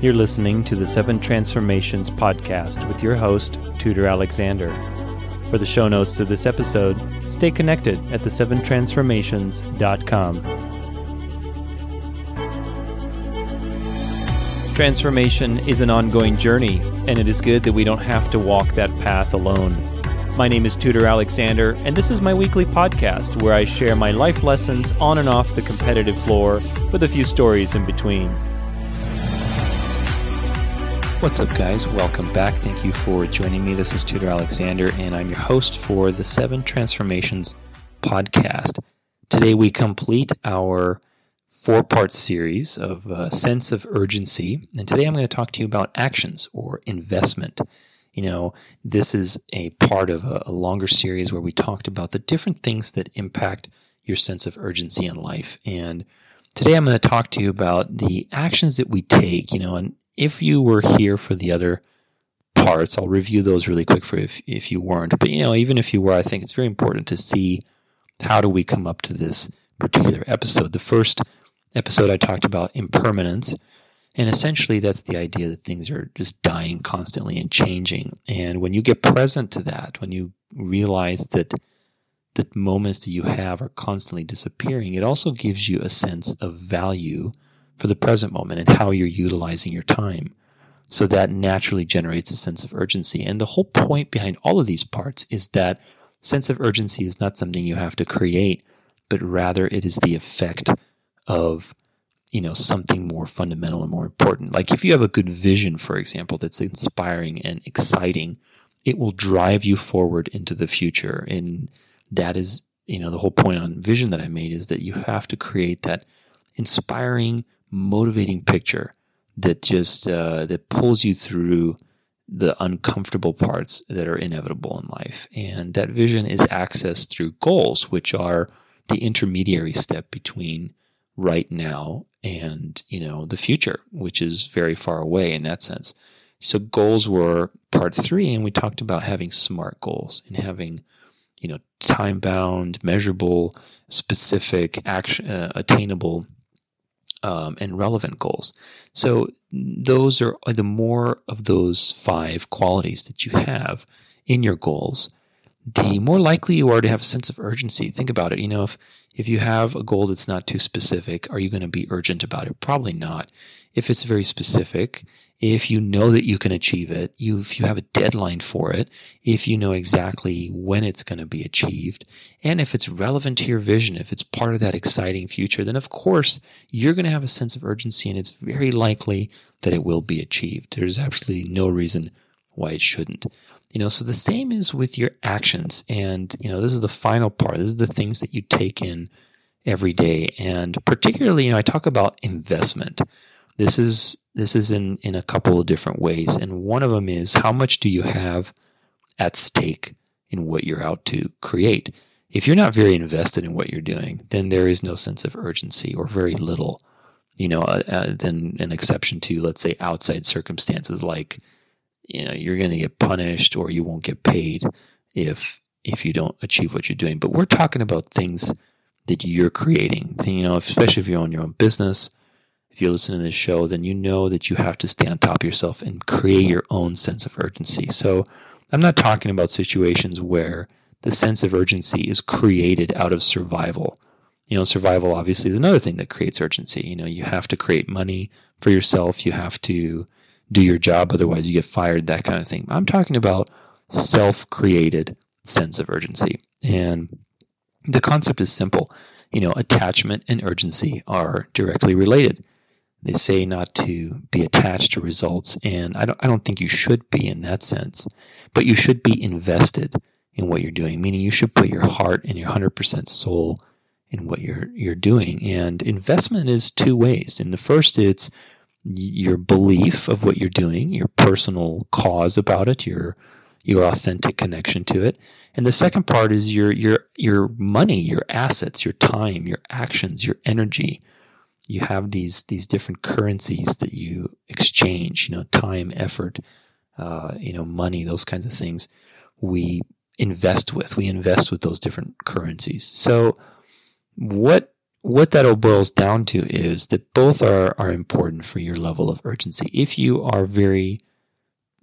You're listening to the Seven Transformations podcast with your host, Tudor Alexander. For the show notes to this episode, stay connected at the7transformations.com. Transformation is an ongoing journey, and it is good that we don't have to walk that path alone. My name is Tudor Alexander, and this is my weekly podcast where I share my life lessons on and off the competitive floor with a few stories in between. What's up, guys? Welcome back. Thank you for joining me. This is Tudor Alexander, and I'm your host for the Seven Transformations podcast. Today, we complete our four part series of uh, sense of urgency. And today I'm going to talk to you about actions or investment. You know, this is a part of a, a longer series where we talked about the different things that impact your sense of urgency in life. And today I'm going to talk to you about the actions that we take, you know, and if you were here for the other parts, I'll review those really quick for if, if you weren't. But, you know, even if you were, I think it's very important to see how do we come up to this particular episode. The first episode, I talked about impermanence. And essentially, that's the idea that things are just dying constantly and changing. And when you get present to that, when you realize that the moments that you have are constantly disappearing, it also gives you a sense of value for the present moment and how you're utilizing your time. So that naturally generates a sense of urgency. And the whole point behind all of these parts is that sense of urgency is not something you have to create, but rather it is the effect of you know something more fundamental and more important like if you have a good vision for example that's inspiring and exciting it will drive you forward into the future and that is you know the whole point on vision that i made is that you have to create that inspiring motivating picture that just uh, that pulls you through the uncomfortable parts that are inevitable in life and that vision is accessed through goals which are the intermediary step between right now and, you know, the future, which is very far away in that sense. So goals were part three, and we talked about having smart goals and having, you know, time bound, measurable, specific, action, uh, attainable, um, and relevant goals. So those are the more of those five qualities that you have in your goals, the more likely you are to have a sense of urgency. Think about it. You know, if if you have a goal that's not too specific, are you going to be urgent about it? Probably not. If it's very specific, if you know that you can achieve it, you, if you have a deadline for it, if you know exactly when it's going to be achieved, and if it's relevant to your vision, if it's part of that exciting future, then of course you're going to have a sense of urgency and it's very likely that it will be achieved. There's absolutely no reason why it shouldn't. You know, so the same is with your actions. And, you know, this is the final part. This is the things that you take in every day. And particularly, you know, I talk about investment. This is, this is in, in a couple of different ways. And one of them is how much do you have at stake in what you're out to create? If you're not very invested in what you're doing, then there is no sense of urgency or very little, you know, uh, uh, than an exception to, let's say, outside circumstances like, you know you're going to get punished or you won't get paid if if you don't achieve what you're doing but we're talking about things that you're creating you know especially if you own your own business if you listen to this show then you know that you have to stay on top of yourself and create your own sense of urgency so i'm not talking about situations where the sense of urgency is created out of survival you know survival obviously is another thing that creates urgency you know you have to create money for yourself you have to do your job, otherwise you get fired, that kind of thing. I'm talking about self created sense of urgency. And the concept is simple. You know, attachment and urgency are directly related. They say not to be attached to results, and I don't, I don't think you should be in that sense, but you should be invested in what you're doing, meaning you should put your heart and your 100% soul in what you're, you're doing. And investment is two ways. In the first, it's your belief of what you're doing, your personal cause about it, your your authentic connection to it. And the second part is your your your money, your assets, your time, your actions, your energy. You have these these different currencies that you exchange, you know, time, effort, uh, you know, money, those kinds of things. We invest with. We invest with those different currencies. So what what that all boils down to is that both are, are important for your level of urgency. If you are very,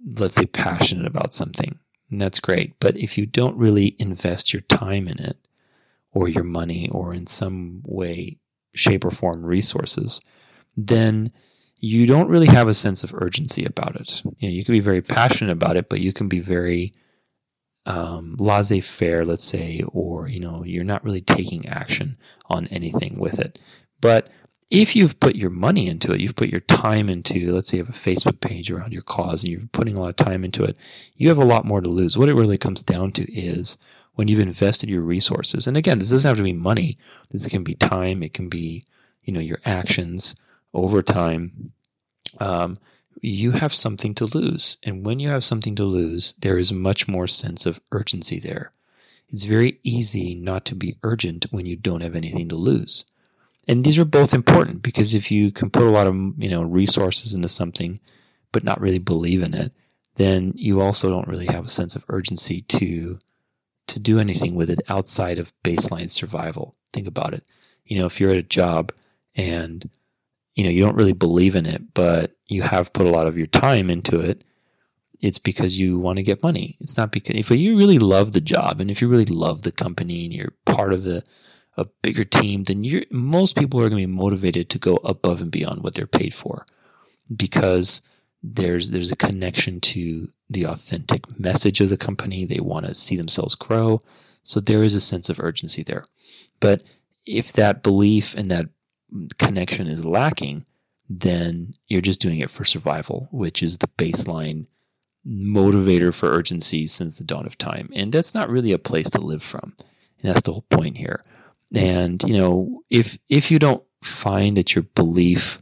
let's say, passionate about something, that's great. But if you don't really invest your time in it, or your money, or in some way, shape, or form resources, then you don't really have a sense of urgency about it. You know, you can be very passionate about it, but you can be very um, laissez-faire, let's say, or you know, you're not really taking action on anything with it. But if you've put your money into it, you've put your time into, let's say you have a Facebook page around your cause and you're putting a lot of time into it, you have a lot more to lose. What it really comes down to is when you've invested your resources. And again, this doesn't have to be money. This can be time. It can be, you know, your actions over time. Um, you have something to lose. And when you have something to lose, there is much more sense of urgency there. It's very easy not to be urgent when you don't have anything to lose. And these are both important because if you can put a lot of, you know, resources into something, but not really believe in it, then you also don't really have a sense of urgency to, to do anything with it outside of baseline survival. Think about it. You know, if you're at a job and you know, you don't really believe in it, but you have put a lot of your time into it, it's because you want to get money. It's not because if you really love the job and if you really love the company and you're part of the a bigger team, then you're most people are going to be motivated to go above and beyond what they're paid for because there's there's a connection to the authentic message of the company. They want to see themselves grow. So there is a sense of urgency there. But if that belief and that connection is lacking, then you're just doing it for survival, which is the baseline motivator for urgency since the dawn of time. And that's not really a place to live from. And that's the whole point here. And, you know, if if you don't find that your belief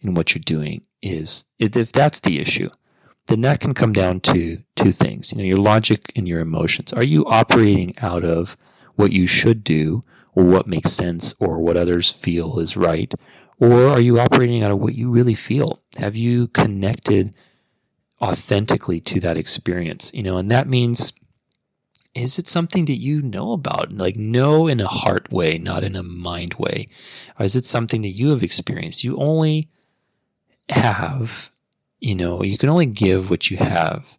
in what you're doing is if that's the issue, then that can come down to two things. You know, your logic and your emotions. Are you operating out of what you should do or what makes sense or what others feel is right? Or are you operating out of what you really feel? Have you connected authentically to that experience? You know, and that means is it something that you know about? Like know in a heart way, not in a mind way? Or is it something that you have experienced? You only have, you know, you can only give what you have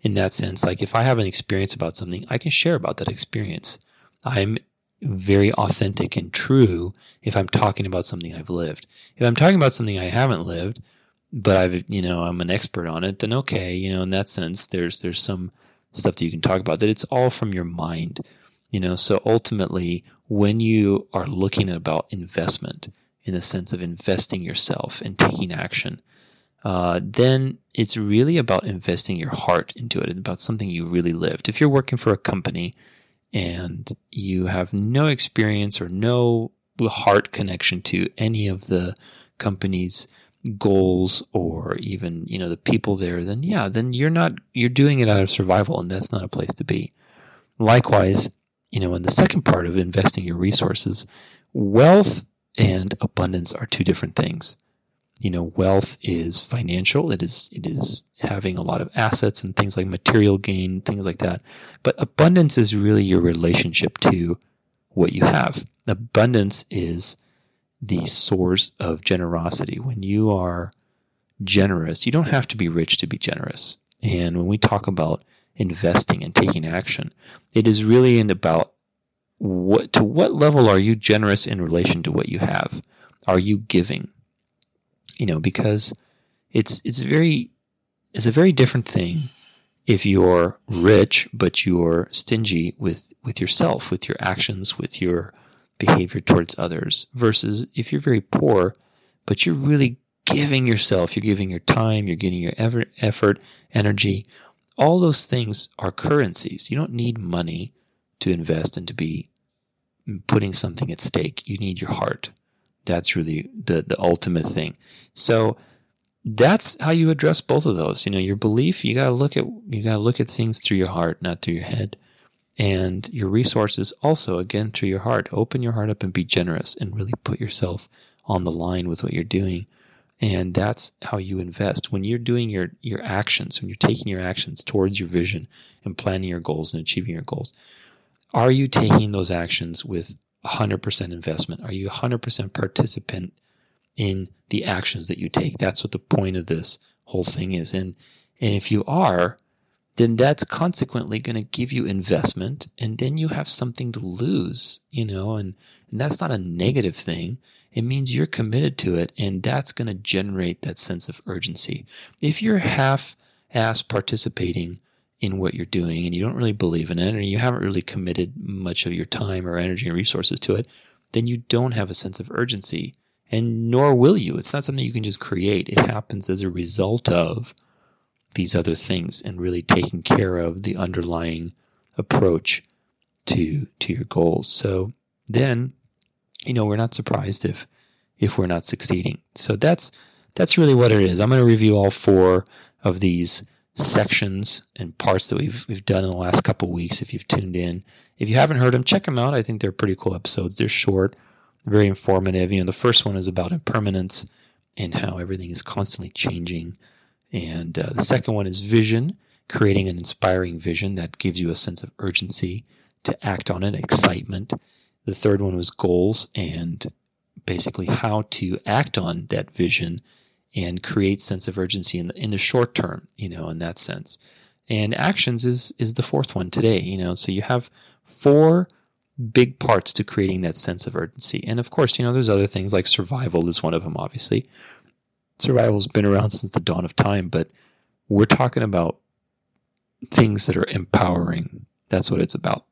in that sense. Like if I have an experience about something, I can share about that experience. I'm very authentic and true if I'm talking about something I've lived. If I'm talking about something I haven't lived, but I've, you know, I'm an expert on it, then okay, you know, in that sense, there's, there's some stuff that you can talk about that it's all from your mind, you know, so ultimately when you are looking about investment in the sense of investing yourself and taking action, uh, then it's really about investing your heart into it. And about something you really lived. If you're working for a company, and you have no experience or no heart connection to any of the company's goals or even you know the people there then yeah then you're not you're doing it out of survival and that's not a place to be. Likewise you know in the second part of investing your resources wealth and abundance are two different things you know, wealth is financial. It is, it is having a lot of assets and things like material gain, things like that. But abundance is really your relationship to what you have. Abundance is the source of generosity. When you are generous, you don't have to be rich to be generous. And when we talk about investing and taking action, it is really about what, to what level are you generous in relation to what you have? Are you giving? You know, because it's it's very it's a very different thing if you're rich but you're stingy with with yourself, with your actions, with your behavior towards others versus if you're very poor but you're really giving yourself, you're giving your time, you're giving your effort, energy. All those things are currencies. You don't need money to invest and to be putting something at stake. You need your heart. That's really the, the ultimate thing. So that's how you address both of those. You know, your belief, you gotta look at you gotta look at things through your heart, not through your head. And your resources also, again, through your heart. Open your heart up and be generous and really put yourself on the line with what you're doing. And that's how you invest. When you're doing your, your actions, when you're taking your actions towards your vision and planning your goals and achieving your goals, are you taking those actions with 100% investment? Are you 100% participant in the actions that you take? That's what the point of this whole thing is. And, and if you are, then that's consequently going to give you investment and then you have something to lose, you know, and, and that's not a negative thing. It means you're committed to it and that's going to generate that sense of urgency. If you're half ass participating in what you're doing and you don't really believe in it and you haven't really committed much of your time or energy and resources to it, then you don't have a sense of urgency and nor will you. It's not something you can just create. It happens as a result of these other things and really taking care of the underlying approach to to your goals. So then, you know, we're not surprised if if we're not succeeding. So that's that's really what it is. I'm going to review all four of these sections and parts that we've we've done in the last couple weeks. If you've tuned in, if you haven't heard them, check them out. I think they're pretty cool episodes. They're short, very informative. You know, the first one is about impermanence and how everything is constantly changing. And uh, the second one is vision, creating an inspiring vision that gives you a sense of urgency to act on it, excitement. The third one was goals and basically how to act on that vision and create sense of urgency in the, in the short term, you know, in that sense. And actions is, is the fourth one today, you know, so you have four big parts to creating that sense of urgency. And of course, you know, there's other things like survival is one of them, obviously. Survival's been around since the dawn of time, but we're talking about things that are empowering. That's what it's about.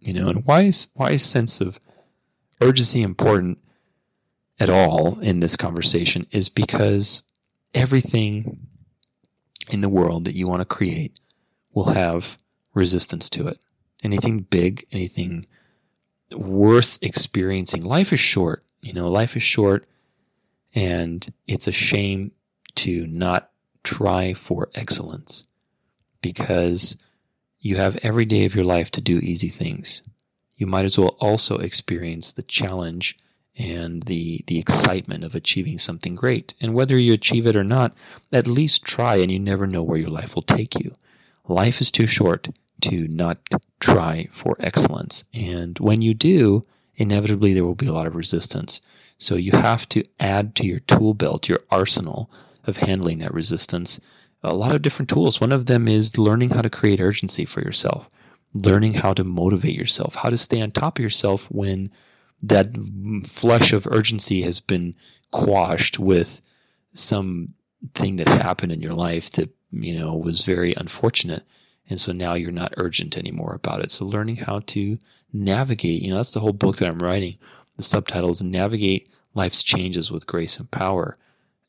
You know, and why is why is sense of urgency important at all in this conversation is because everything in the world that you want to create will have resistance to it. Anything big, anything worth experiencing. Life is short. You know, life is short and it's a shame to not try for excellence because you have every day of your life to do easy things. You might as well also experience the challenge and the the excitement of achieving something great. And whether you achieve it or not, at least try and you never know where your life will take you. Life is too short to not try for excellence. And when you do, inevitably there will be a lot of resistance. So you have to add to your tool belt, your arsenal of handling that resistance, a lot of different tools. One of them is learning how to create urgency for yourself, learning how to motivate yourself, how to stay on top of yourself when that flush of urgency has been quashed with some thing that happened in your life that, you know, was very unfortunate. And so now you're not urgent anymore about it. So learning how to navigate, you know, that's the whole book that I'm writing. The subtitle is Navigate Life's Changes with Grace and Power.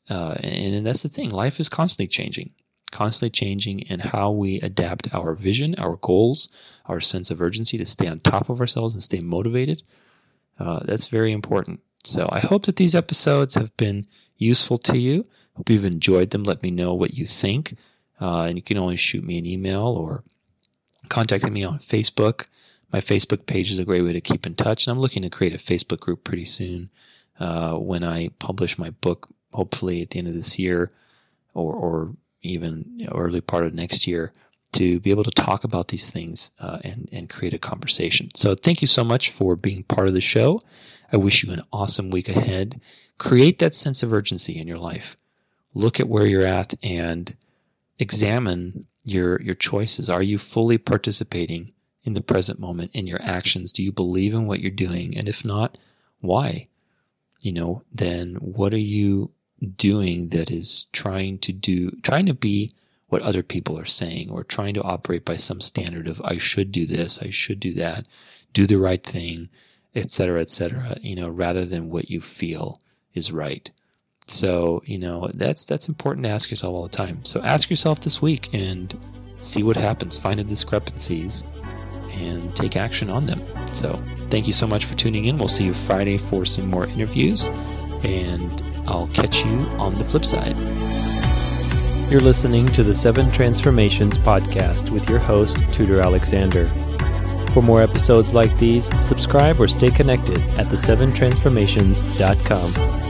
Uh, and, and that's the thing. Life is constantly changing, constantly changing and how we adapt our vision, our goals, our sense of urgency to stay on top of ourselves and stay motivated uh, that's very important. So I hope that these episodes have been useful to you. Hope you've enjoyed them. Let me know what you think. Uh, and you can always shoot me an email or contact me on Facebook. My Facebook page is a great way to keep in touch. And I'm looking to create a Facebook group pretty soon uh, when I publish my book, hopefully at the end of this year or, or even early part of next year to be able to talk about these things uh, and, and create a conversation. So thank you so much for being part of the show. I wish you an awesome week ahead. Create that sense of urgency in your life. Look at where you're at and examine your, your choices. Are you fully participating in the present moment in your actions? Do you believe in what you're doing? And if not, why? You know, then what are you doing that is trying to do, trying to be what other people are saying or trying to operate by some standard of I should do this, I should do that, do the right thing, etc., etc., you know, rather than what you feel is right. So, you know, that's that's important to ask yourself all the time. So ask yourself this week and see what happens, find the discrepancies and take action on them. So, thank you so much for tuning in. We'll see you Friday for some more interviews and I'll catch you on the flip side. You're listening to the Seven Transformations podcast with your host, Tudor Alexander. For more episodes like these, subscribe or stay connected at the7transformations.com.